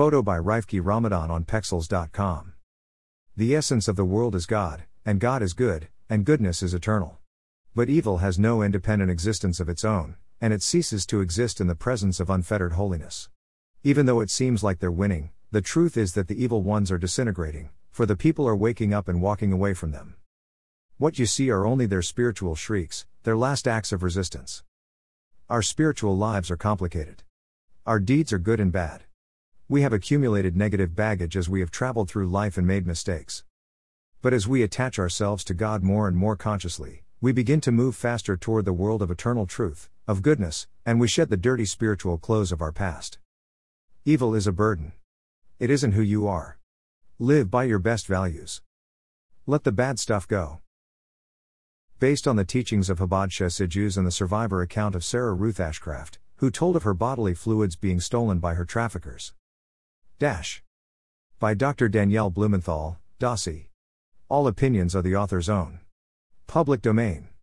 Photo by Raifki Ramadan on Pexels.com. The essence of the world is God, and God is good, and goodness is eternal. But evil has no independent existence of its own, and it ceases to exist in the presence of unfettered holiness. Even though it seems like they're winning, the truth is that the evil ones are disintegrating, for the people are waking up and walking away from them. What you see are only their spiritual shrieks, their last acts of resistance. Our spiritual lives are complicated. Our deeds are good and bad. We have accumulated negative baggage as we have traveled through life and made mistakes. But as we attach ourselves to God more and more consciously, we begin to move faster toward the world of eternal truth, of goodness, and we shed the dirty spiritual clothes of our past. Evil is a burden. It isn't who you are. Live by your best values. Let the bad stuff go. Based on the teachings of Chabad Chassidus and the survivor account of Sarah Ruth Ashcraft, who told of her bodily fluids being stolen by her traffickers. Dash. By Dr. Dannielle Blumenthal, Dossi. All opinions are the author's own. Public domain.